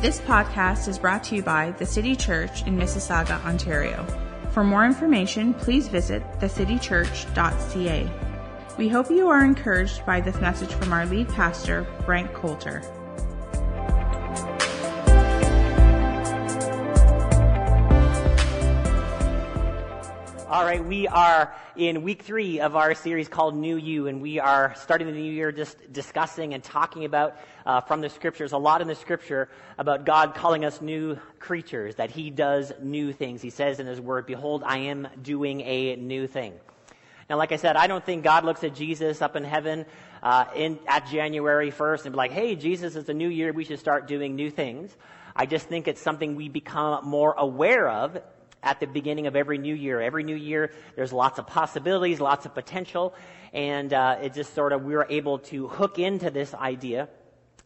This podcast is brought to you by the City Church in Mississauga, Ontario. For more information, please visit thecitychurch.ca. We hope you are encouraged by this message from our lead pastor, Frank Coulter. All right, we are in week three of our series called New You, and we are starting the new year just discussing and talking about uh, from the scriptures, a lot in the scripture about God calling us new creatures, that He does new things. He says in His Word, Behold, I am doing a new thing. Now, like I said, I don't think God looks at Jesus up in heaven uh, in, at January 1st and be like, hey, Jesus, it's a new year, we should start doing new things. I just think it's something we become more aware of at the beginning of every new year. Every new year, there's lots of possibilities, lots of potential, and uh, it just sort of we are able to hook into this idea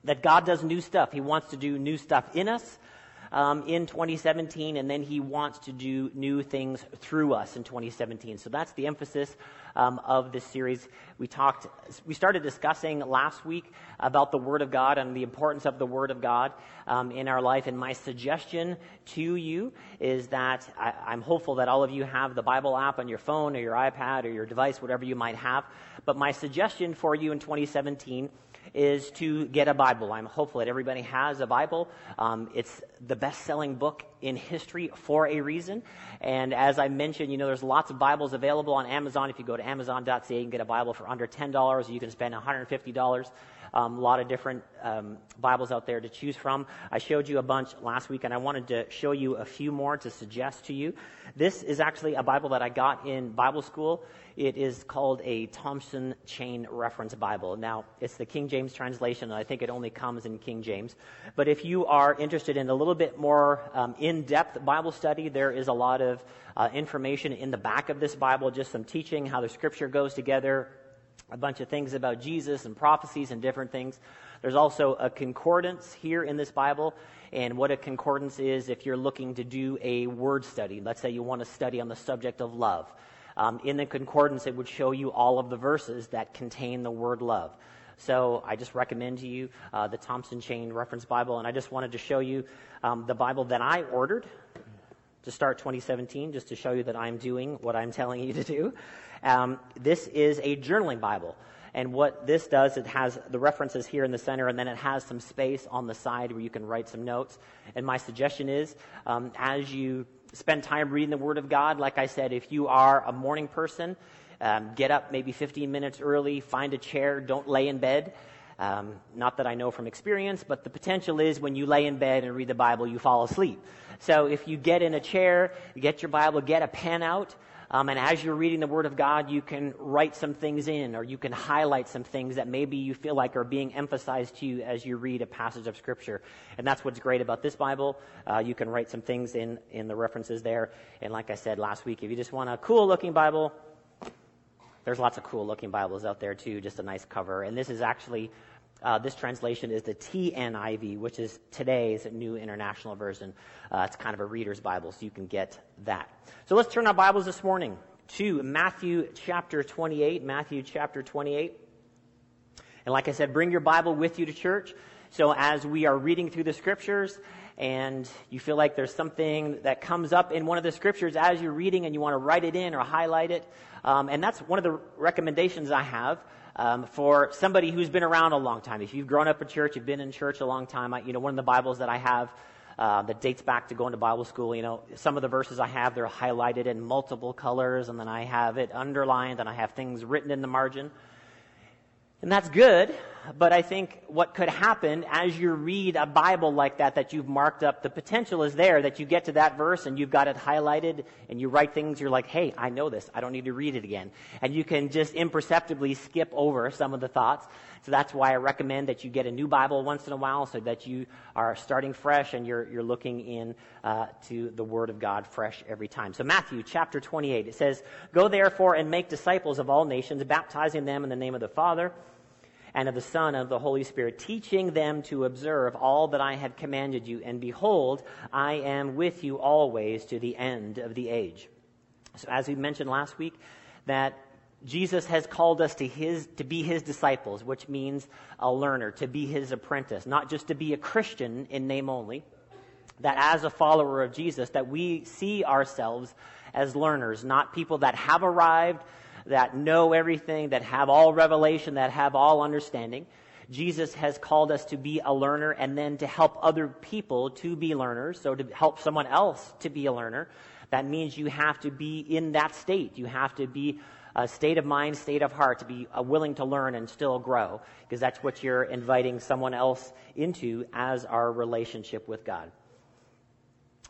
that God does new stuff. He wants to do new stuff in us. Um, in 2017, and then he wants to do new things through us in 2017. So that's the emphasis um, of this series. We talked, we started discussing last week about the Word of God and the importance of the Word of God um, in our life. And my suggestion to you is that I, I'm hopeful that all of you have the Bible app on your phone or your iPad or your device, whatever you might have. But my suggestion for you in 2017 is to get a Bible. I'm hopeful that everybody has a Bible. Um, it's the best selling book in history for a reason. And as I mentioned, you know, there's lots of Bibles available on Amazon. If you go to amazon.ca, you can get a Bible for under $10. You can spend $150. Um, a lot of different um, Bibles out there to choose from. I showed you a bunch last week, and I wanted to show you a few more to suggest to you. This is actually a Bible that I got in Bible school. It is called a Thompson Chain Reference Bible. Now, it's the King James translation, and I think it only comes in King James. But if you are interested in a little bit more um, in depth Bible study, there is a lot of uh, information in the back of this Bible, just some teaching, how the scripture goes together, a bunch of things about Jesus and prophecies and different things. There's also a concordance here in this Bible. And what a concordance is if you're looking to do a word study. Let's say you want to study on the subject of love. Um, in the concordance, it would show you all of the verses that contain the word love. So I just recommend to you uh, the Thompson Chain Reference Bible. And I just wanted to show you um, the Bible that I ordered to start 2017, just to show you that I'm doing what I'm telling you to do. Um, this is a journaling Bible. And what this does, it has the references here in the center, and then it has some space on the side where you can write some notes. And my suggestion is, um, as you spend time reading the Word of God, like I said, if you are a morning person, um, get up maybe 15 minutes early, find a chair, don't lay in bed. Um, not that I know from experience, but the potential is when you lay in bed and read the Bible, you fall asleep. So if you get in a chair, get your Bible, get a pen out, um, and as you're reading the Word of God, you can write some things in, or you can highlight some things that maybe you feel like are being emphasized to you as you read a passage of Scripture. And that's what's great about this Bible. Uh, you can write some things in in the references there. And like I said last week, if you just want a cool looking Bible, there's lots of cool looking Bibles out there too. Just a nice cover. And this is actually uh, this translation is the TNIV, which is today's New International Version. Uh, it's kind of a reader's Bible, so you can get that. So let's turn our Bibles this morning to Matthew chapter 28. Matthew chapter 28. And like I said, bring your Bible with you to church. So as we are reading through the scriptures, and you feel like there's something that comes up in one of the scriptures as you're reading and you want to write it in or highlight it. Um, and that's one of the recommendations I have um, for somebody who's been around a long time. If you've grown up in church, you've been in church a long time, I, you know, one of the Bibles that I have uh, that dates back to going to Bible school, you know, some of the verses I have, they're highlighted in multiple colors, and then I have it underlined, and I have things written in the margin. And that's good, but I think what could happen as you read a Bible like that, that you've marked up, the potential is there that you get to that verse and you've got it highlighted and you write things, you're like, hey, I know this. I don't need to read it again. And you can just imperceptibly skip over some of the thoughts. So that's why I recommend that you get a new Bible once in a while so that you are starting fresh and you're, you're looking in uh, to the Word of God fresh every time. So Matthew chapter 28, it says, Go therefore and make disciples of all nations, baptizing them in the name of the Father, and of the Son of the Holy Spirit, teaching them to observe all that I have commanded you. And behold, I am with you always to the end of the age. So, as we mentioned last week, that Jesus has called us to his to be his disciples, which means a learner, to be his apprentice, not just to be a Christian in name only. That as a follower of Jesus, that we see ourselves as learners, not people that have arrived, that know everything, that have all revelation, that have all understanding. Jesus has called us to be a learner and then to help other people to be learners, so to help someone else to be a learner. That means you have to be in that state. You have to be a state of mind, state of heart, to be uh, willing to learn and still grow, because that's what you're inviting someone else into as our relationship with God.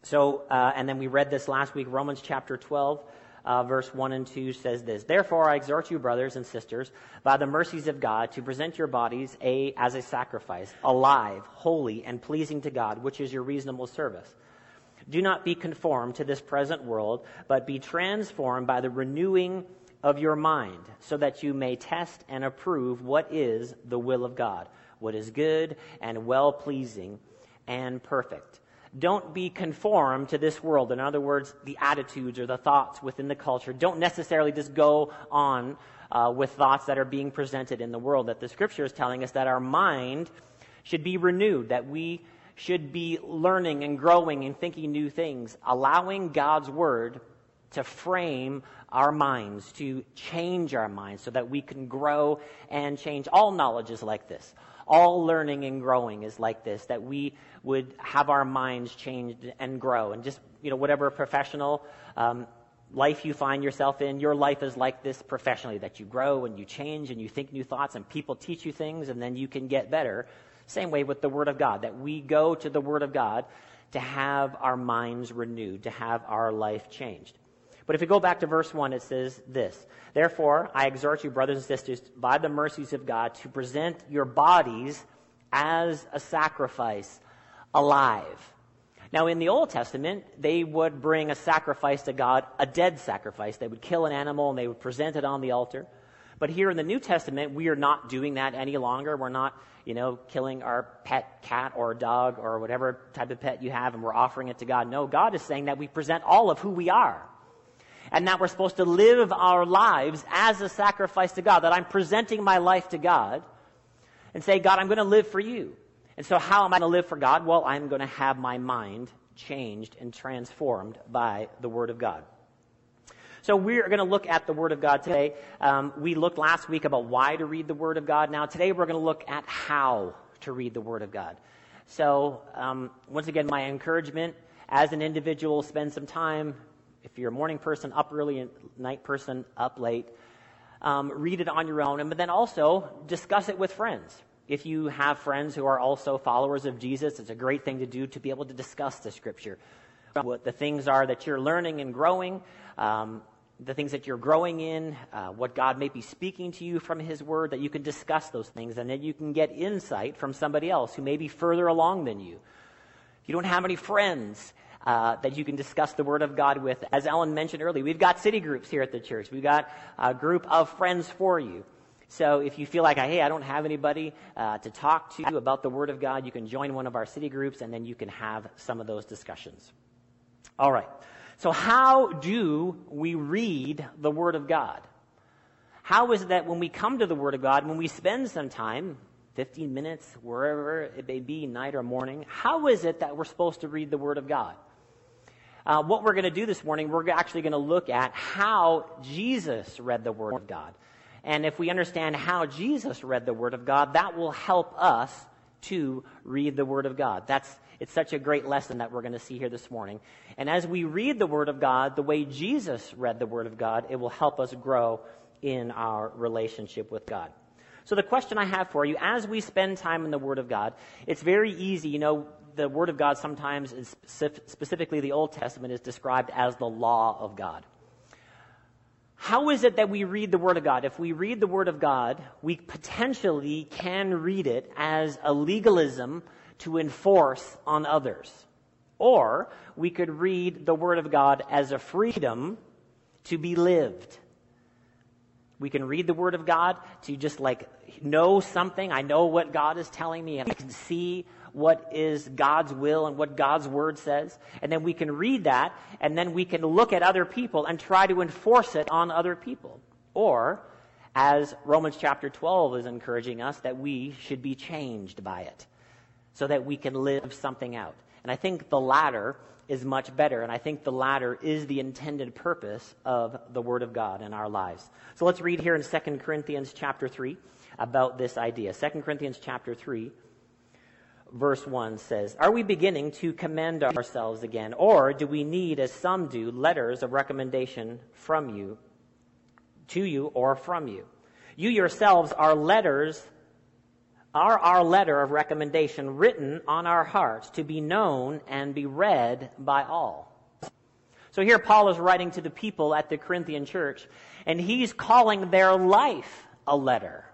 So, uh, and then we read this last week, Romans chapter 12. Uh, verse 1 and 2 says this Therefore, I exhort you, brothers and sisters, by the mercies of God, to present your bodies a, as a sacrifice, alive, holy, and pleasing to God, which is your reasonable service. Do not be conformed to this present world, but be transformed by the renewing of your mind, so that you may test and approve what is the will of God, what is good and well pleasing and perfect. Don't be conformed to this world. In other words, the attitudes or the thoughts within the culture. Don't necessarily just go on uh, with thoughts that are being presented in the world. That the scripture is telling us that our mind should be renewed, that we should be learning and growing and thinking new things, allowing God's word to frame our minds, to change our minds so that we can grow and change. All knowledge is like this. All learning and growing is like this, that we would have our minds changed and grow. And just, you know, whatever professional um, life you find yourself in, your life is like this professionally, that you grow and you change and you think new thoughts and people teach you things and then you can get better. Same way with the Word of God, that we go to the Word of God to have our minds renewed, to have our life changed. But if we go back to verse 1, it says this Therefore, I exhort you, brothers and sisters, by the mercies of God, to present your bodies as a sacrifice, alive. Now, in the Old Testament, they would bring a sacrifice to God, a dead sacrifice. They would kill an animal and they would present it on the altar. But here in the New Testament, we are not doing that any longer. We're not, you know, killing our pet cat or dog or whatever type of pet you have and we're offering it to God. No, God is saying that we present all of who we are and that we're supposed to live our lives as a sacrifice to God, that I'm presenting my life to God and say, God, I'm going to live for you. And so, how am I going to live for God? Well, I'm going to have my mind changed and transformed by the Word of God. So, we're going to look at the Word of God today. Um, we looked last week about why to read the Word of God. Now, today we're going to look at how to read the Word of God. So, um, once again, my encouragement as an individual, spend some time if you're a morning person, up early, night person, up late, um, read it on your own, And, but then also discuss it with friends. If you have friends who are also followers of Jesus, it's a great thing to do to be able to discuss the scripture. What the things are that you're learning and growing, um, the things that you're growing in, uh, what God may be speaking to you from His Word, that you can discuss those things, and then you can get insight from somebody else who may be further along than you. If you don't have any friends, uh, that you can discuss the Word of God with. As Ellen mentioned earlier, we've got city groups here at the church. We've got a group of friends for you. So if you feel like, hey, I don't have anybody uh, to talk to about the Word of God, you can join one of our city groups and then you can have some of those discussions. All right. So how do we read the Word of God? How is it that when we come to the Word of God, when we spend some time, 15 minutes, wherever it may be, night or morning, how is it that we're supposed to read the Word of God? Uh, what we're going to do this morning, we're actually going to look at how Jesus read the Word of God. And if we understand how Jesus read the Word of God, that will help us to read the Word of God. That's, it's such a great lesson that we're going to see here this morning. And as we read the Word of God, the way Jesus read the Word of God, it will help us grow in our relationship with God. So the question I have for you, as we spend time in the Word of God, it's very easy, you know, the Word of God sometimes, is specifically the Old Testament, is described as the law of God. How is it that we read the Word of God? If we read the Word of God, we potentially can read it as a legalism to enforce on others. Or we could read the Word of God as a freedom to be lived. We can read the Word of God to just like know something. I know what God is telling me, and I can see what is God's will and what God's word says. And then we can read that, and then we can look at other people and try to enforce it on other people. Or, as Romans chapter 12 is encouraging us, that we should be changed by it so that we can live something out. And I think the latter is much better, and I think the latter is the intended purpose of the Word of God in our lives. So let's read here in 2 Corinthians chapter 3 about this idea. 2 Corinthians chapter 3 verse 1 says, Are we beginning to commend ourselves again, or do we need, as some do, letters of recommendation from you, to you, or from you? You yourselves are letters, are our letter of recommendation written on our hearts to be known and be read by all. So here Paul is writing to the people at the Corinthian church, and he's calling their life a letter.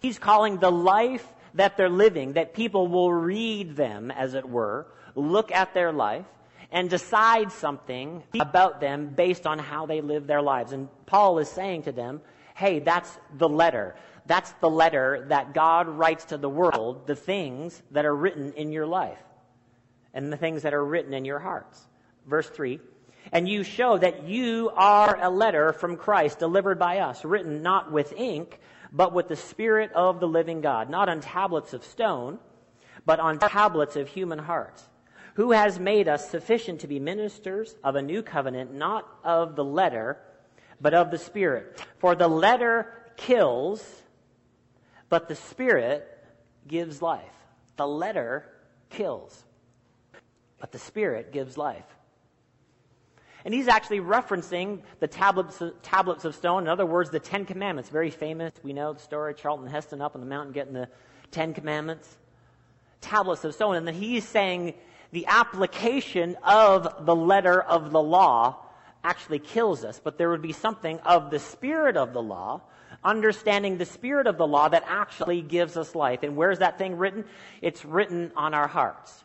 He's calling the life that they're living, that people will read them, as it were, look at their life, and decide something about them based on how they live their lives. And Paul is saying to them, hey, that's the letter. That's the letter that God writes to the world, the things that are written in your life and the things that are written in your hearts. Verse 3 And you show that you are a letter from Christ delivered by us, written not with ink, but with the Spirit of the living God, not on tablets of stone, but on tablets of human hearts. Who has made us sufficient to be ministers of a new covenant, not of the letter, but of the Spirit. For the letter kills, but the Spirit gives life. The letter kills, but the Spirit gives life. And he's actually referencing the tablets, tablets of stone. In other words, the Ten Commandments. Very famous. We know the story. Charlton Heston up on the mountain getting the Ten Commandments. Tablets of stone. And then he's saying the application of the letter of the law actually kills us. But there would be something of the spirit of the law, understanding the spirit of the law that actually gives us life. And where's that thing written? It's written on our hearts.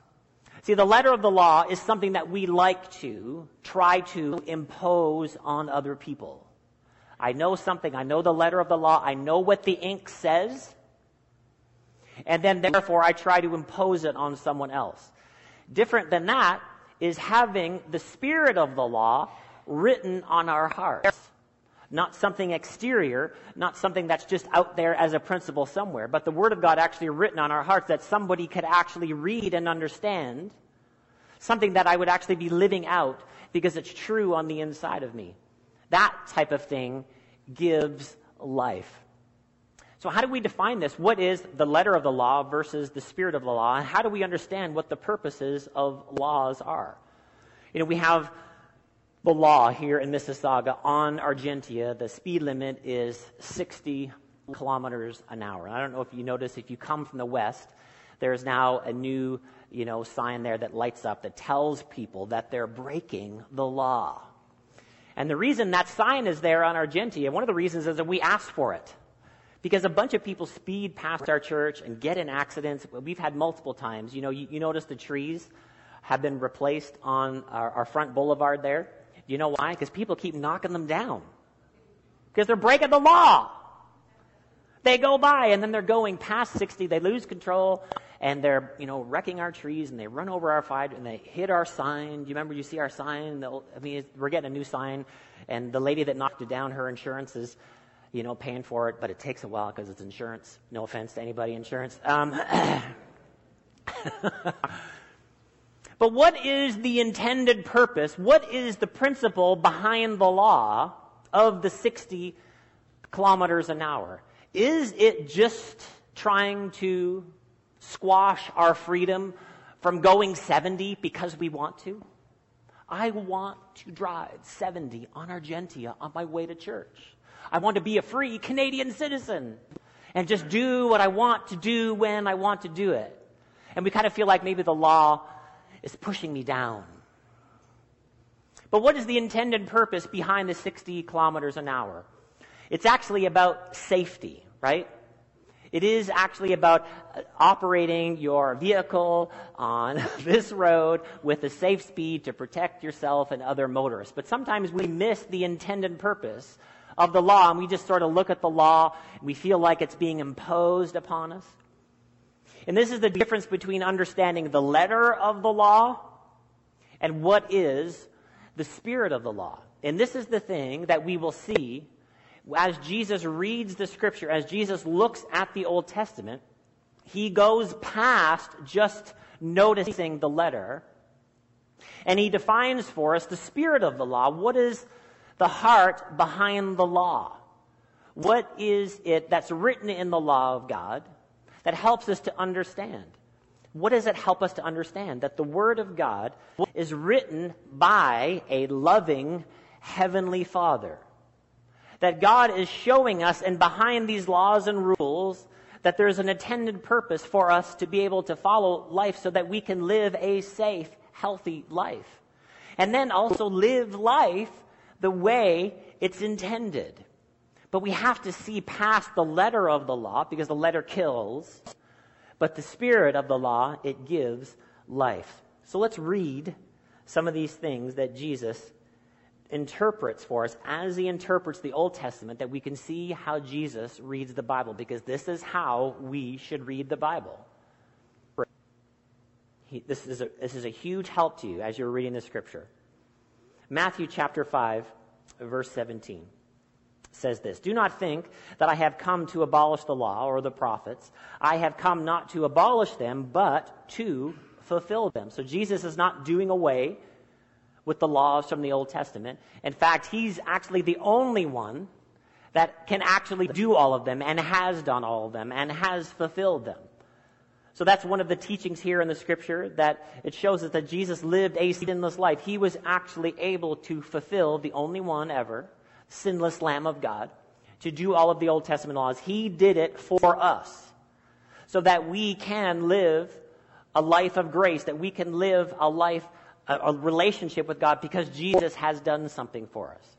See, the letter of the law is something that we like to try to impose on other people. I know something. I know the letter of the law. I know what the ink says. And then therefore I try to impose it on someone else. Different than that is having the spirit of the law written on our hearts. Not something exterior, not something that's just out there as a principle somewhere, but the Word of God actually written on our hearts that somebody could actually read and understand. Something that I would actually be living out because it's true on the inside of me. That type of thing gives life. So, how do we define this? What is the letter of the law versus the spirit of the law? And how do we understand what the purposes of laws are? You know, we have the law here in Mississauga on Argentia, the speed limit is 60 kilometers an hour. I don't know if you notice, if you come from the west, there's now a new, you know, sign there that lights up that tells people that they're breaking the law. And the reason that sign is there on Argentia, one of the reasons is that we asked for it. Because a bunch of people speed past our church and get in accidents. We've had multiple times. You know, you, you notice the trees have been replaced on our, our front boulevard there. You know why? Because people keep knocking them down. Because they're breaking the law. They go by and then they're going past 60, they lose control, and they're, you know, wrecking our trees and they run over our fight and they hit our sign. Do you remember you see our sign? I mean, we're getting a new sign, and the lady that knocked it down, her insurance is, you know, paying for it, but it takes a while because it's insurance. No offense to anybody, insurance. Um, But what is the intended purpose? What is the principle behind the law of the 60 kilometers an hour? Is it just trying to squash our freedom from going 70 because we want to? I want to drive 70 on Argentia on my way to church. I want to be a free Canadian citizen and just do what I want to do when I want to do it. And we kind of feel like maybe the law is pushing me down. But what is the intended purpose behind the 60 kilometers an hour? It's actually about safety, right? It is actually about uh, operating your vehicle on this road with a safe speed to protect yourself and other motorists. But sometimes we miss the intended purpose of the law and we just sort of look at the law and we feel like it's being imposed upon us. And this is the difference between understanding the letter of the law and what is the spirit of the law. And this is the thing that we will see as Jesus reads the scripture, as Jesus looks at the Old Testament, he goes past just noticing the letter and he defines for us the spirit of the law. What is the heart behind the law? What is it that's written in the law of God that helps us to understand? What does it help us to understand? That the Word of God is written by a loving Heavenly Father. That God is showing us, and behind these laws and rules, that there's an intended purpose for us to be able to follow life so that we can live a safe, healthy life. And then also live life the way it's intended. But we have to see past the letter of the law because the letter kills, but the spirit of the law, it gives life. So let's read some of these things that Jesus interprets for us as he interprets the Old Testament that we can see how Jesus reads the Bible because this is how we should read the Bible. He, this, is a, this is a huge help to you as you're reading the scripture. Matthew chapter 5, verse 17 says this Do not think that I have come to abolish the law or the prophets. I have come not to abolish them, but to fulfill them. So Jesus is not doing away with the laws from the Old Testament. In fact, he's actually the only one that can actually do all of them and has done all of them and has fulfilled them. So that's one of the teachings here in the scripture that it shows us that Jesus lived a sinless life. He was actually able to fulfill the only one ever, sinless Lamb of God, to do all of the Old Testament laws. He did it for us so that we can live a life of grace, that we can live a life, a, a relationship with God because Jesus has done something for us.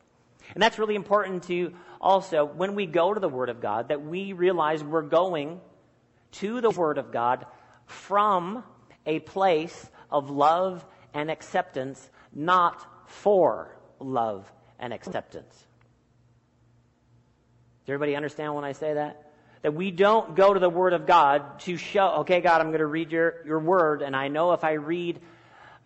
And that's really important to also, when we go to the Word of God, that we realize we're going to the Word of God from a place of love and acceptance, not for love and acceptance. Does everybody understand when I say that? That we don't go to the Word of God to show, okay, God, I'm going to read your, your Word, and I know if I read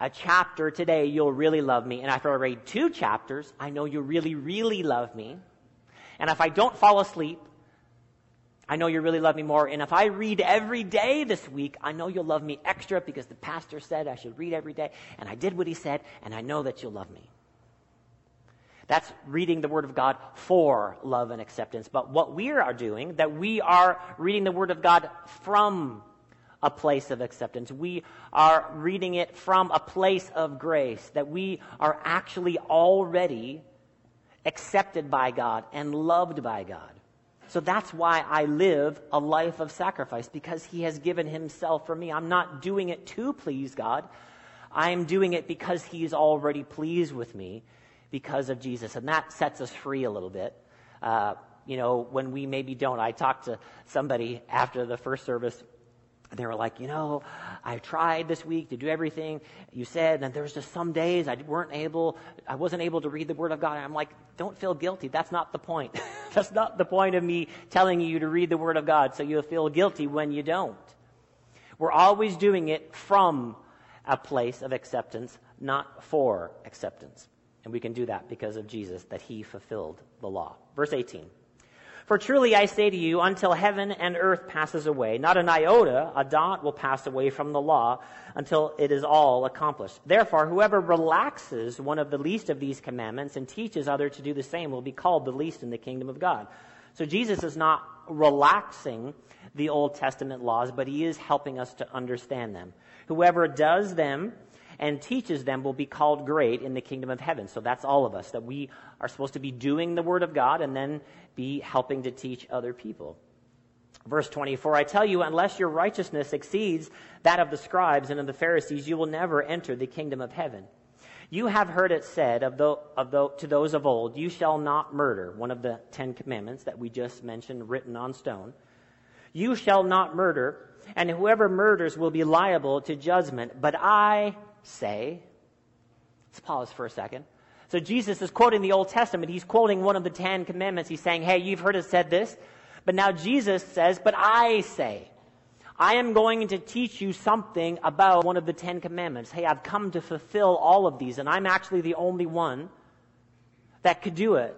a chapter today, you'll really love me. And after I read two chapters, I know you really, really love me. And if I don't fall asleep, I know you really love me more. And if I read every day this week, I know you'll love me extra because the pastor said I should read every day. And I did what he said, and I know that you'll love me. That's reading the Word of God for love and acceptance. But what we are doing, that we are reading the Word of God from a place of acceptance. We are reading it from a place of grace, that we are actually already accepted by God and loved by God. So that's why I live a life of sacrifice, because He has given Himself for me. I'm not doing it to please God. I'm doing it because He's already pleased with me because of Jesus. And that sets us free a little bit. Uh, you know, when we maybe don't. I talked to somebody after the first service and they were like, you know, I tried this week to do everything you said, and there was just some days I weren't able, I wasn't able to read the Word of God. And I'm like, don't feel guilty. That's not the point. That's not the point of me telling you to read the Word of God, so you'll feel guilty when you don't. We're always doing it from a place of acceptance, not for acceptance. And we can do that because of Jesus, that He fulfilled the law. Verse 18. For truly I say to you, until heaven and earth passes away, not an iota, a dot will pass away from the law until it is all accomplished. Therefore, whoever relaxes one of the least of these commandments and teaches others to do the same will be called the least in the kingdom of God. So Jesus is not relaxing the Old Testament laws, but he is helping us to understand them. Whoever does them and teaches them will be called great in the kingdom of heaven. So that's all of us, that we are supposed to be doing the word of God and then be helping to teach other people. Verse 24, I tell you, unless your righteousness exceeds that of the scribes and of the Pharisees, you will never enter the kingdom of heaven. You have heard it said of the, of the, to those of old, you shall not murder, one of the Ten Commandments that we just mentioned written on stone. You shall not murder, and whoever murders will be liable to judgment. But I say, let's pause for a second. So Jesus is quoting the Old Testament. He's quoting one of the Ten Commandments. He's saying, hey, you've heard us said this. But now Jesus says, but I say, I am going to teach you something about one of the Ten Commandments. Hey, I've come to fulfill all of these, and I'm actually the only one that could do it.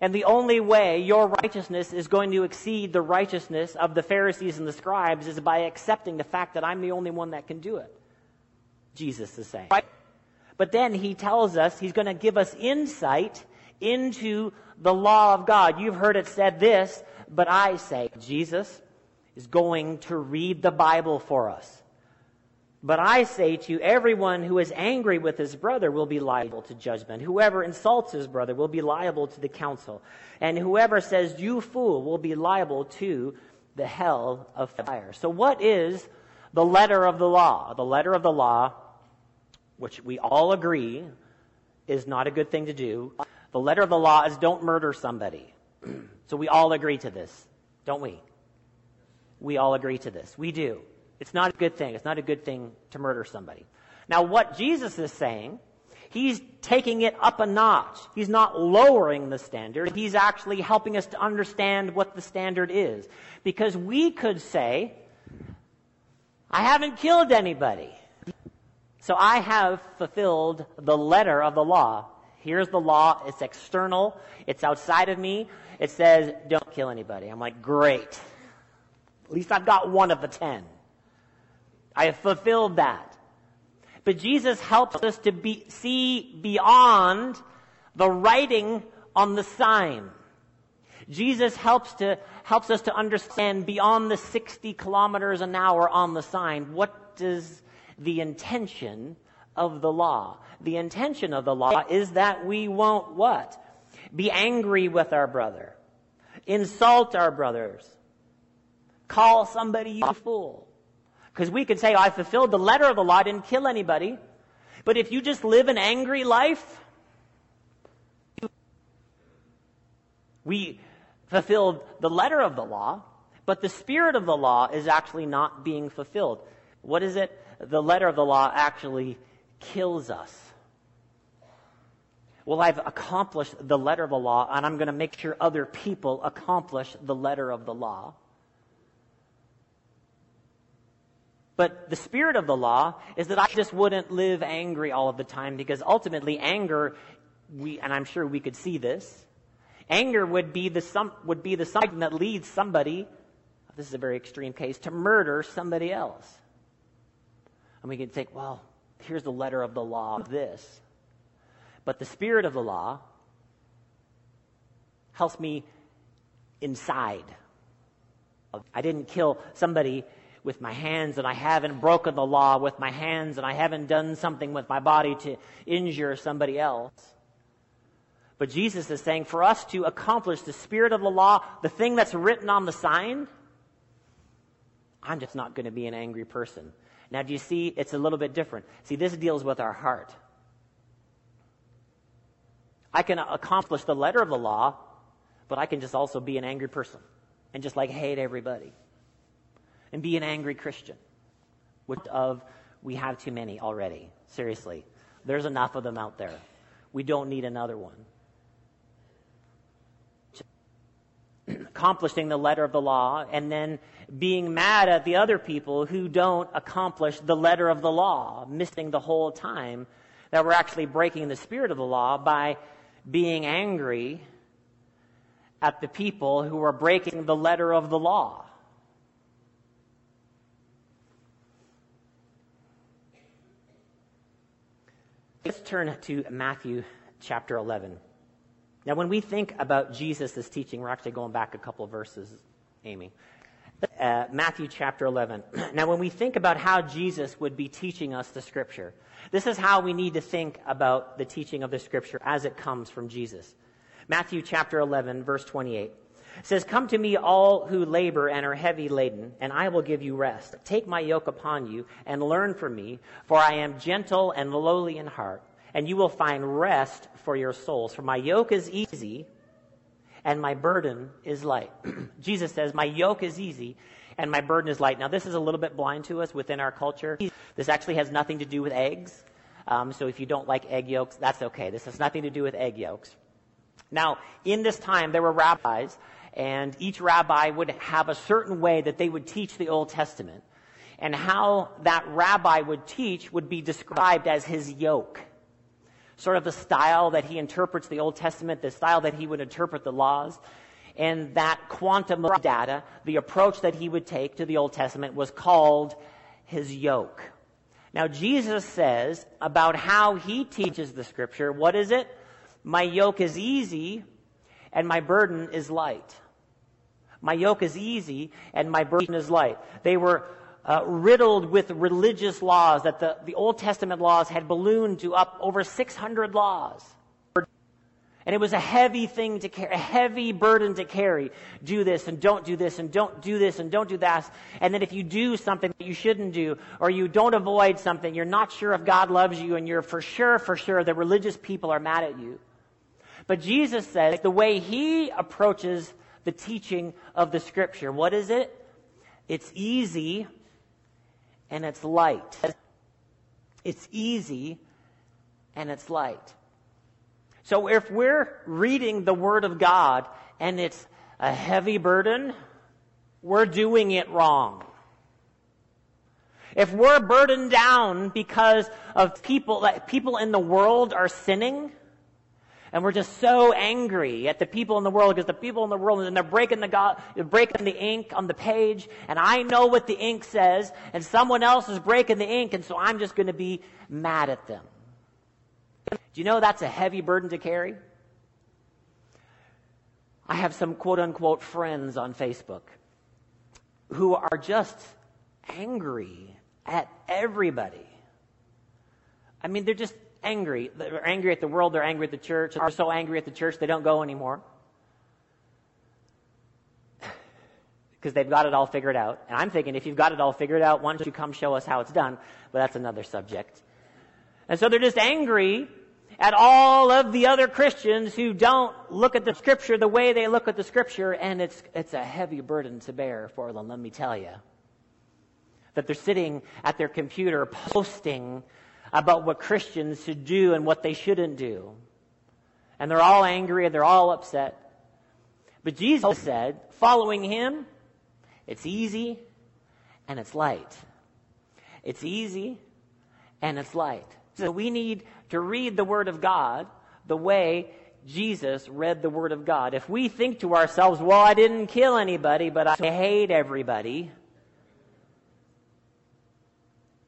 And the only way your righteousness is going to exceed the righteousness of the Pharisees and the scribes is by accepting the fact that I'm the only one that can do it. Jesus is saying. But then he tells us he's going to give us insight into the law of God. You've heard it said this, but I say Jesus is going to read the Bible for us. But I say to you, everyone who is angry with his brother will be liable to judgment. Whoever insults his brother will be liable to the council. And whoever says, you fool, will be liable to the hell of fire. So what is the letter of the law? The letter of the law, which we all agree is not a good thing to do. The letter of the law is don't murder somebody. so we all agree to this, don't we? We all agree to this. We do. It's not a good thing. It's not a good thing to murder somebody. Now, what Jesus is saying, he's taking it up a notch. He's not lowering the standard. He's actually helping us to understand what the standard is. Because we could say, I haven't killed anybody. So I have fulfilled the letter of the law. Here's the law. It's external. It's outside of me. It says, don't kill anybody. I'm like, great. At least I've got one of the ten. I have fulfilled that. But Jesus helps us to be, see beyond the writing on the sign. Jesus helps to, helps us to understand beyond the 60 kilometers an hour on the sign, what is the intention of the law? The intention of the law is that we won't what? Be angry with our brother. Insult our brothers. Call somebody a fool. Because we could say, oh, I fulfilled the letter of the law, I didn't kill anybody. But if you just live an angry life, we fulfilled the letter of the law, but the spirit of the law is actually not being fulfilled. What is it? The letter of the law actually kills us. Well, I've accomplished the letter of the law, and I'm going to make sure other people accomplish the letter of the law. But the spirit of the law is that I just wouldn't live angry all of the time because ultimately anger, we, and I'm sure we could see this, anger would be the some, would be the something that leads somebody, this is a very extreme case, to murder somebody else. And we can think, well, here's the letter of the law of this. But the spirit of the law helps me inside. I didn't kill somebody with my hands and I haven't broken the law with my hands and I haven't done something with my body to injure somebody else. But Jesus is saying for us to accomplish the spirit of the law, the thing that's written on the sign, I'm just not going to be an angry person. Now, do you see? It's a little bit different. See, this deals with our heart. I can accomplish the letter of the law, but I can just also be an angry person and just like hate everybody and be an angry Christian. Which of we have too many already. Seriously. There's enough of them out there. We don't need another one. Accomplishing the letter of the law and then being mad at the other people who don't accomplish the letter of the law, missing the whole time that we're actually breaking the spirit of the law by being angry at the people who are breaking the letter of the law. Let's turn to Matthew chapter 11. Now, when we think about Jesus' teaching, we're actually going back a couple verses, Amy. Uh, Matthew chapter 11. Now, when we think about how Jesus would be teaching us the scripture, this is how we need to think about the teaching of the scripture as it comes from Jesus. Matthew chapter 11, verse 28 says, Come to me, all who labor and are heavy laden, and I will give you rest. Take my yoke upon you and learn from me, for I am gentle and lowly in heart, and you will find rest for your souls. For my yoke is easy and my burden is light. Jesus says, My yoke is easy and my burden is light. Now, this is a little bit blind to us within our culture. This actually has nothing to do with eggs. Um, so if you don't like egg yolks, that's okay. This has nothing to do with egg yolks. Now, in this time, there were rabbis and each rabbi would have a certain way that they would teach the Old Testament. And how that rabbi would teach would be described as his yoke. Sort of the style that he interprets the Old Testament, the style that he would interpret the laws. And that quantum of data, the approach that he would take to the Old Testament was called his yoke. Now, Jesus says about how he teaches the scripture, what is it? My yoke is easy and my burden is light. My yoke is easy and my burden is light. They were uh, riddled with religious laws that the, the Old Testament laws had ballooned to up over 600 laws. And it was a heavy thing to carry, a heavy burden to carry. Do this and don't do this and don't do this and don't do that. And then if you do something that you shouldn't do or you don't avoid something, you're not sure if God loves you and you're for sure, for sure the religious people are mad at you. But Jesus says the way he approaches the teaching of the scripture, what is it? It's easy and it's light. It's easy and it's light. So if we're reading the Word of God and it's a heavy burden, we're doing it wrong. If we're burdened down because of people, that people in the world are sinning, and we're just so angry at the people in the world because the people in the world and they're breaking the breaking the ink on the page, and I know what the ink says, and someone else is breaking the ink, and so I'm just going to be mad at them. Do you know that's a heavy burden to carry? I have some quote unquote friends on Facebook who are just angry at everybody. I mean, they're just angry. They're angry at the world, they're angry at the church. They're so angry at the church they don't go anymore. Because they've got it all figured out. And I'm thinking, if you've got it all figured out, why don't you come show us how it's done? But that's another subject. And so they're just angry at all of the other Christians who don't look at the scripture the way they look at the scripture, and it's, it's a heavy burden to bear for them, let me tell you. That they're sitting at their computer posting about what Christians should do and what they shouldn't do. And they're all angry and they're all upset. But Jesus oh. said, following him, it's easy and it's light. It's easy and it's light. So we need to read the Word of God the way Jesus read the Word of God. If we think to ourselves, well, I didn't kill anybody, but I hate everybody,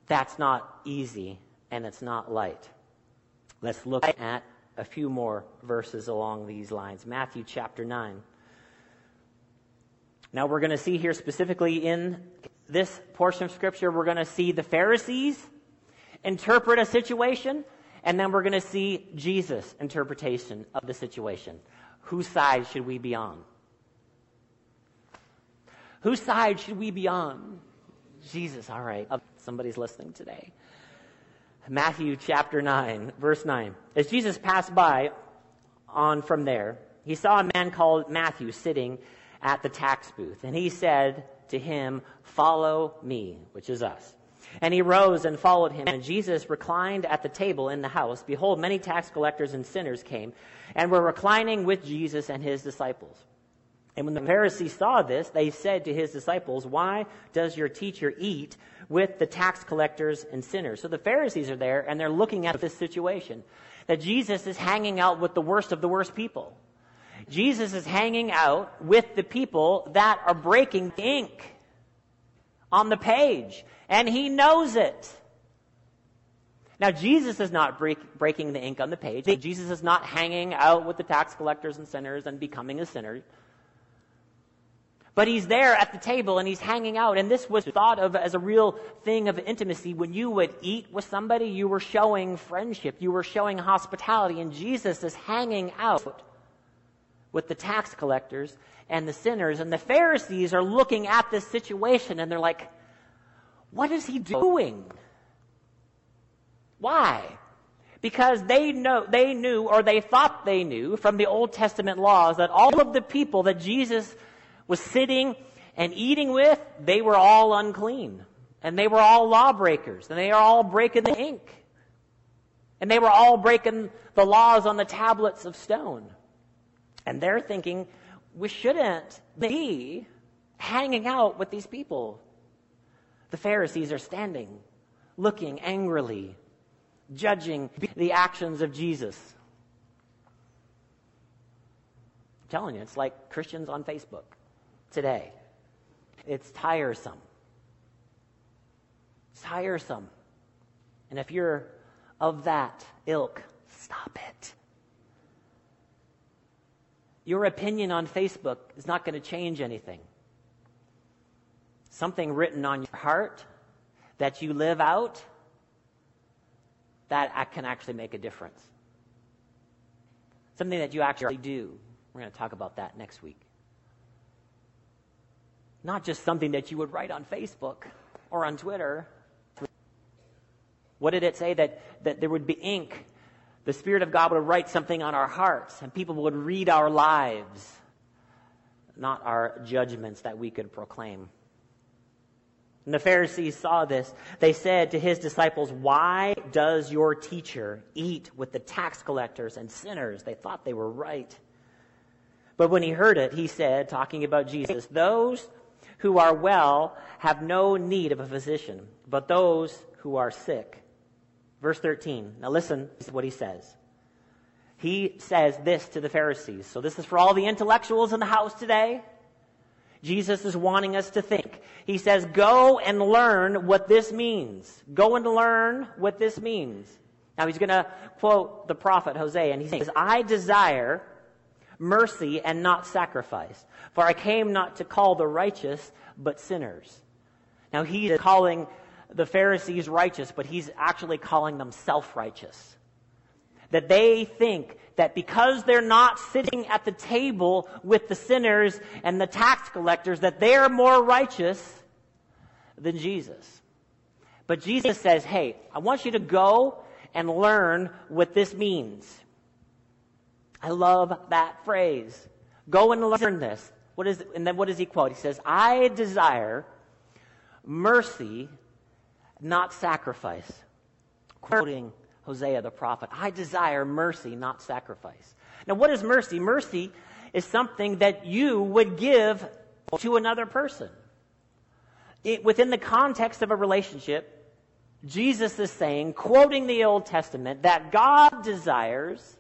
that's not easy and it's not light. Let's look at a few more verses along these lines. Matthew chapter 9. Now we're going to see here specifically in this portion of scripture, we're going to see the Pharisees interpret a situation, and then we're going to see Jesus' interpretation of the situation. Whose side should we be on? Whose side should we be on? Jesus, all right. Somebody's listening today. Matthew chapter 9, verse 9. As Jesus passed by on from there, he saw a man called Matthew sitting at the tax booth, and he said to him, Follow me, which is us. And he rose and followed him. And Jesus reclined at the table in the house. Behold, many tax collectors and sinners came and were reclining with Jesus and his disciples. And when the Pharisees saw this, they said to his disciples, Why does your teacher eat with the tax collectors and sinners? So the Pharisees are there and they're looking at this situation that Jesus is hanging out with the worst of the worst people. Jesus is hanging out with the people that are breaking the ink on the page, and he knows it. Now, Jesus is not break, breaking the ink on the page. Jesus is not hanging out with the tax collectors and sinners and becoming a sinner. But he's there at the table and he's hanging out. And this was thought of as a real thing of intimacy. When you would eat with somebody, you were showing friendship, you were showing hospitality. And Jesus is hanging out with the tax collectors and the sinners. And the Pharisees are looking at this situation and they're like, what is he doing? Why? Because they know, they knew, or they thought they knew from the Old Testament laws that all of the people that Jesus was sitting and eating with, they were all unclean. And they were all lawbreakers. And they are all breaking the ink. And they were all breaking the laws on the tablets of stone. And they're thinking, we shouldn't be hanging out with these people. The Pharisees are standing, looking angrily, judging the actions of Jesus. I'm telling you, it's like Christians on Facebook today. It's tiresome. It's tiresome. And if you're of that ilk, stop it. Your opinion on Facebook is not going to change anything. Something written on your heart that you live out, that can actually make a difference. Something that you actually do. We're going to talk about that next week. Not just something that you would write on Facebook or on Twitter. What did it say? That, that there would be ink. The Spirit of God would write something on our hearts, and people would read our lives, not our judgments that we could proclaim. And the Pharisees saw this. They said to his disciples, Why does your teacher eat with the tax collectors and sinners? They thought they were right. But when he heard it, he said, talking about Jesus, Those who are well have no need of a physician, but those who are sick. Verse 13. Now listen to what he says. He says this to the Pharisees. So this is for all the intellectuals in the house today. Jesus is wanting us to think. He says, go and learn what this means. Go and learn what this means. Now he's going to quote the prophet Hosea, and he says, I desire mercy and not sacrifice, for I came not to call the righteous, but sinners. Now he is calling the Pharisees righteous, but he's actually calling them self-righteous. That they think that because they're not sitting at the table with the sinners and the tax collectors, that they're more righteous than Jesus. But Jesus says, hey, I want you to go and learn what this means. I love that phrase. Go and learn this. What is, and then what does he quote? He says, I desire mercy, not sacrifice. Quoting Hosea the prophet. I desire mercy, not sacrifice. Now, what is mercy? Mercy is something that you would give to another person. It, within the context of a relationship, Jesus is saying, quoting the Old Testament, that God desires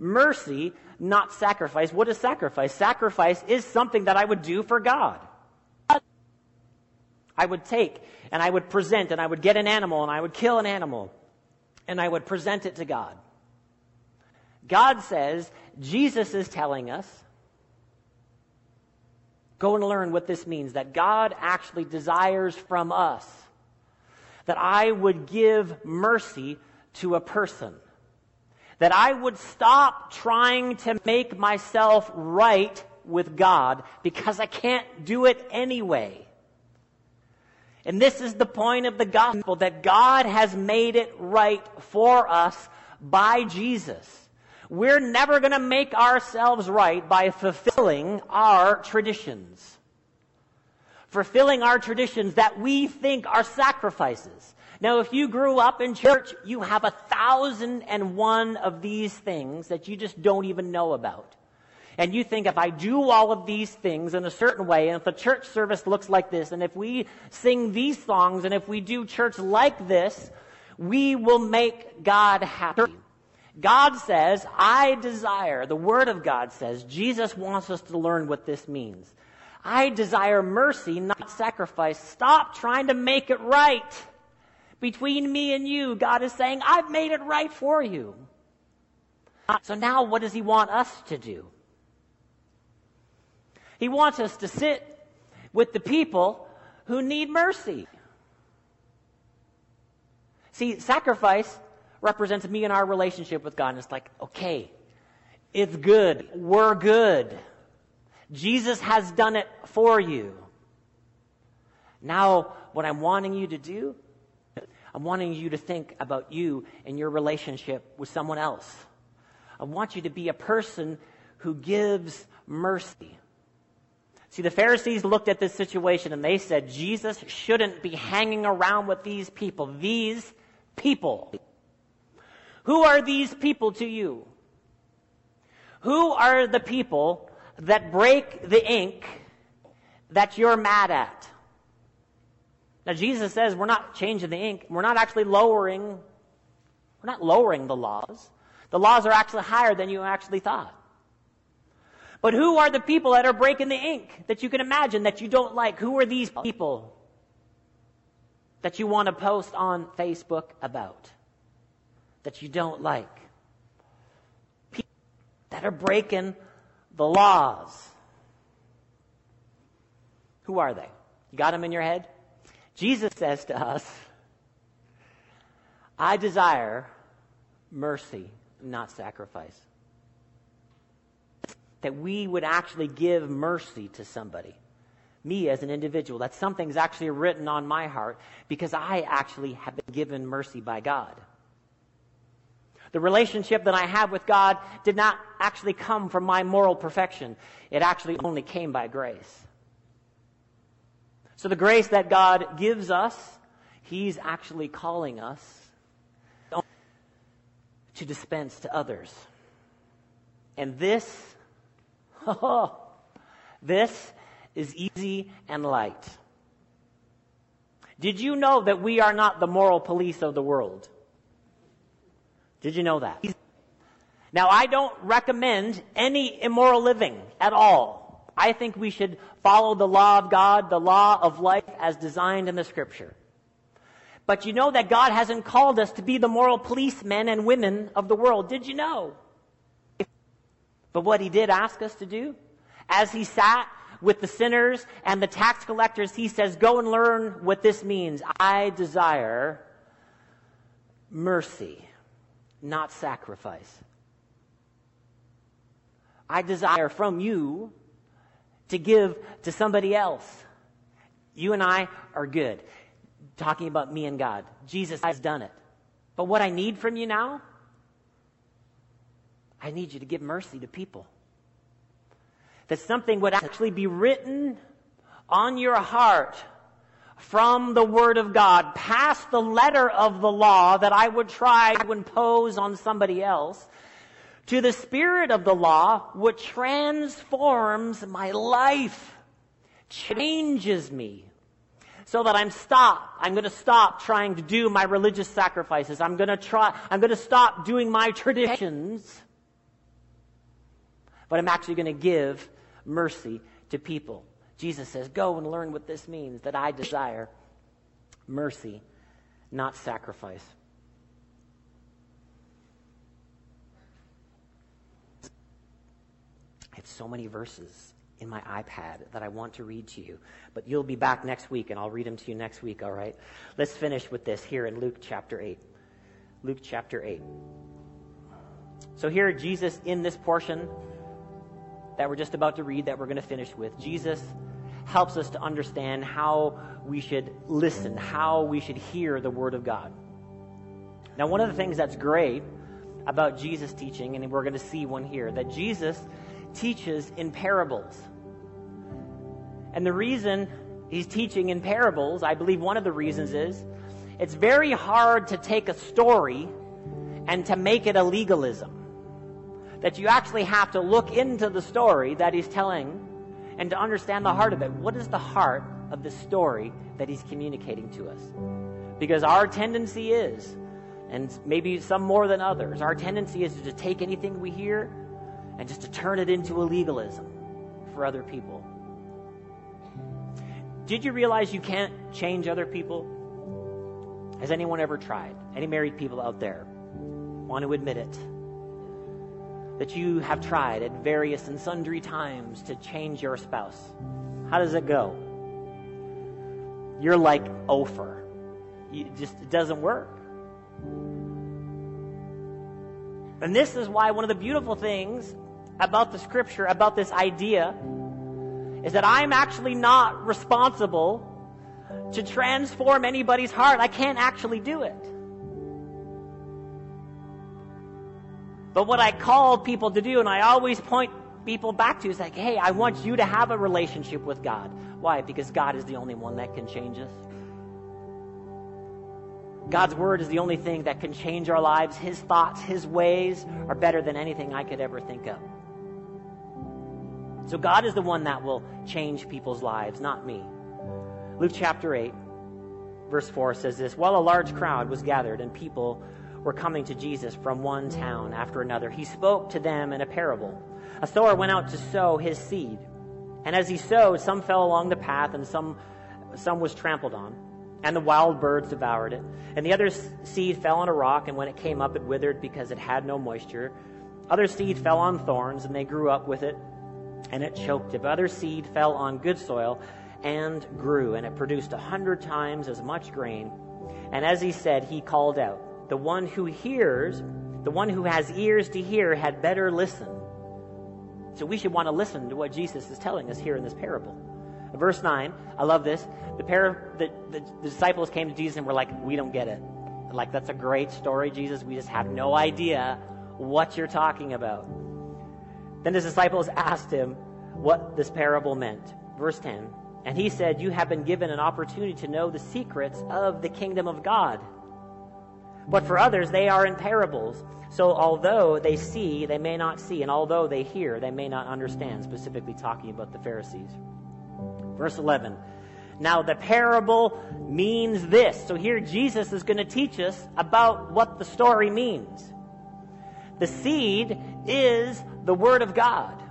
mercy, not sacrifice. What is sacrifice? Sacrifice is something that I would do for God. I would take and I would present and I would get an animal and I would kill an animal and I would present it to God. God says, Jesus is telling us, go and learn what this means, that God actually desires from us that I would give mercy to a person. That I would stop trying to make myself right with God because I can't do it anyway. And this is the point of the gospel that God has made it right for us by Jesus. We're never going to make ourselves right by fulfilling our traditions. Fulfilling our traditions that we think are sacrifices. Now, if you grew up in church, you have a thousand and one of these things that you just don't even know about and you think if I do all of these things in a certain way, and if the church service looks like this, and if we sing these songs, and if we do church like this, we will make God happy. God says, I desire, the Word of God says, Jesus wants us to learn what this means. I desire mercy, not sacrifice. Stop trying to make it right. Between me and you, God is saying, I've made it right for you. So now what does He want us to do? He wants us to sit with the people who need mercy. See, sacrifice represents me and our relationship with God. And it's like, okay, it's good. We're good. Jesus has done it for you. Now, what I'm wanting you to do, I'm wanting you to think about you and your relationship with someone else. I want you to be a person who gives mercy. See, the Pharisees looked at this situation and they said, Jesus shouldn't be hanging around with these people. These people. Who are these people to you? Who are the people that break the ink that you're mad at? Now, Jesus says we're not changing the ink. We're not actually lowering We're not lowering the laws. The laws are actually higher than you actually thought. But who are the people that are breaking the ink that you can imagine that you don't like? Who are these people that you want to post on Facebook about that you don't like? People that are breaking the laws. Who are they? You got them in your head? Jesus says to us, I desire mercy, not sacrifice. That we would actually give mercy to somebody. Me as an individual. That something's actually written on my heart because I actually have been given mercy by God. The relationship that I have with God did not actually come from my moral perfection. It actually only came by grace. So the grace that God gives us, He's actually calling us to dispense to others. And this, oh, this is easy and light. Did you know that we are not the moral police of the world? Did you know that? Now, I don't recommend any immoral living at all. I think we should follow the law of God, the law of life as designed in the scripture. But you know that God hasn't called us to be the moral policemen and women of the world. Did you know? But what he did ask us to do, as he sat with the sinners and the tax collectors, he says, Go and learn what this means. I desire mercy, not sacrifice. I desire from you to give to somebody else. You and I are good talking about me and God. Jesus has done it. But what I need from you now, I need you to give mercy to people. That something would actually be written on your heart from the Word of God, past the letter of the law that I would try to impose on somebody else, to the Spirit of the law, which transforms my life, changes me, so that I'm stop. I'm going to stop trying to do my religious sacrifices. I'm going to try, I'm going to stop doing my traditions. But I'm actually going to give mercy to people. Jesus says, go and learn what this means, that I desire mercy, not sacrifice. So many verses in my iPad that I want to read to you. But you'll be back next week, and I'll read them to you next week, all right? Let's finish with this here in Luke chapter 8. Luke chapter 8. So, here, Jesus, in this portion that we're just about to read, that we're going to finish with, Jesus helps us to understand how we should listen, how we should hear the Word of God. Now, one of the things that's great about Jesus' teaching, and we're going to see one here, that Jesus teaches in parables. And the reason he's teaching in parables, I believe one of the reasons is it's very hard to take a story and to make it a legalism. That you actually have to look into the story that he's telling and to understand the heart of it. What is the heart of the story that he's communicating to us? Because our tendency is, and maybe some more than others, our tendency is to take anything we hear and just to turn it into a legalism for other people. Did you realize you can't change other people? Has anyone ever tried? Any married people out there want to admit it? That you have tried at various and sundry times to change your spouse. How does it go? You're like Ophir. You just it doesn't work. And this is why one of the beautiful things about the scripture, about this idea, is that I'm actually not responsible to transform anybody's heart. I can't actually do it. But what I call people to do, and I always point people back to, is like, hey, I want you to have a relationship with God. Why? Because God is the only one that can change us. God's word is the only thing that can change our lives. His thoughts, His ways are better than anything I could ever think of. So God is the one that will change people's lives, not me. Luke chapter 8, verse 4 says this While a large crowd was gathered and people were coming to Jesus from one town after another, he spoke to them in a parable. A sower went out to sow his seed. And as he sowed, some fell along the path and some, some was trampled on. And the wild birds devoured it. And the other seed fell on a rock, and when it came up, it withered because it had no moisture. Other seed fell on thorns, and they grew up with it, and it choked it. Other seed fell on good soil and grew, and it produced a hundred times as much grain. And as he said, he called out, The one who hears, the one who has ears to hear, had better listen. So we should want to listen to what Jesus is telling us here in this parable. Verse 9, I love this. The, pair, the, the, the disciples came to Jesus and were like, We don't get it. Like, that's a great story, Jesus. We just have no idea what you're talking about. Then his disciples asked him what this parable meant. Verse 10 And he said, You have been given an opportunity to know the secrets of the kingdom of God. But for others, they are in parables. So although they see, they may not see. And although they hear, they may not understand, specifically talking about the Pharisees. Verse 11. Now, the parable means this. So here Jesus is going to teach us about what the story means. The seed is the Word of God.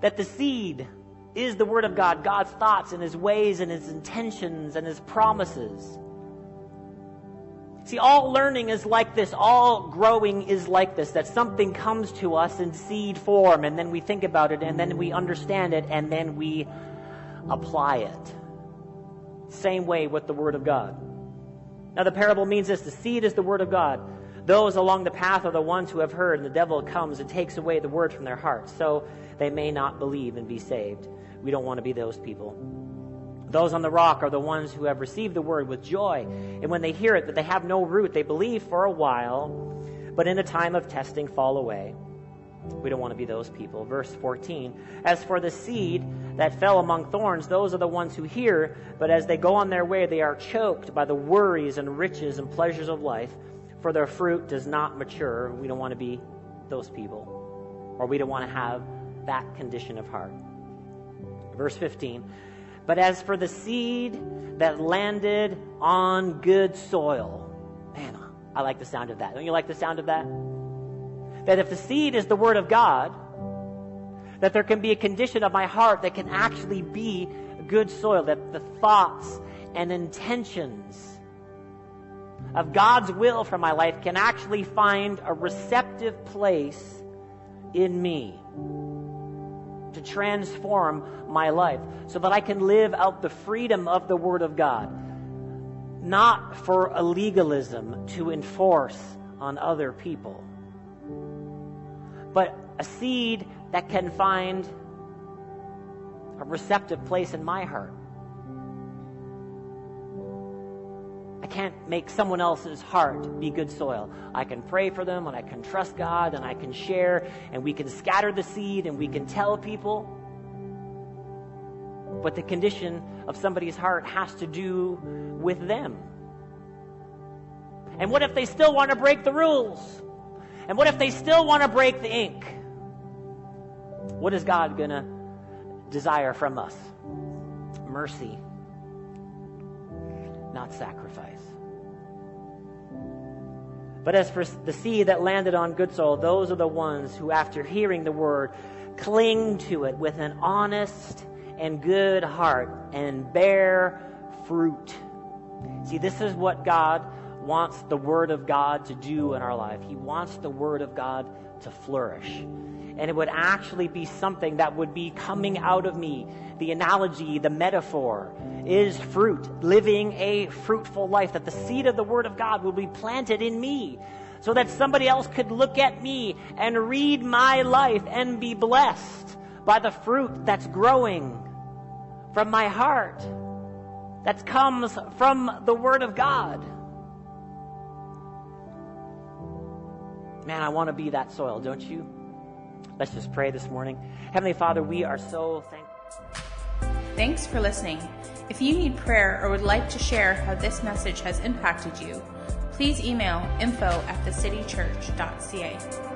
That the seed is the Word of God, God's thoughts and His ways and His intentions and His promises. See, all learning is like this. All growing is like this. That something comes to us in seed form, and then we think about it, and then we understand it, and then we apply it. Same way with the Word of God. Now, the parable means this the seed is the Word of God. Those along the path are the ones who have heard, and the devil comes and takes away the Word from their hearts, so they may not believe and be saved. We don't want to be those people. Those on the rock are the ones who have received the word with joy. And when they hear it, that they have no root, they believe for a while, but in a time of testing fall away. We don't want to be those people. Verse 14 As for the seed that fell among thorns, those are the ones who hear, but as they go on their way, they are choked by the worries and riches and pleasures of life, for their fruit does not mature. We don't want to be those people, or we don't want to have that condition of heart. Verse 15 But as for the seed that landed on good soil, man, I like the sound of that. Don't you like the sound of that? That if the seed is the Word of God, that there can be a condition of my heart that can actually be good soil, that the thoughts and intentions of God's will for my life can actually find a receptive place in me to transform my life so that I can live out the freedom of the Word of God, not for a legalism to enforce on other people, but a seed that can find a receptive place in my heart. I can't make someone else's heart be good soil. I can pray for them and I can trust God and I can share and we can scatter the seed and we can tell people. But the condition of somebody's heart has to do with them. And what if they still want to break the rules? And what if they still want to break the ink? What is God going to desire from us? Mercy, not sacrifice. But as for the seed that landed on good soil, those are the ones who, after hearing the word, cling to it with an honest and good heart and bear fruit. See, this is what God wants the Word of God to do in our life. He wants the Word of God to flourish. And it would actually be something that would be coming out of me. The analogy, the metaphor is fruit, living a fruitful life, that the seed of the Word of God will be planted in me so that somebody else could look at me and read my life and be blessed by the fruit that's growing from my heart, that comes from the Word of God. Man, I want to be that soil, don't you? Let's just pray this morning. Heavenly Father, we are so thankful. Thanks for listening. If you need prayer or would like to share how this message has impacted you, please email info at thecitychurch.ca.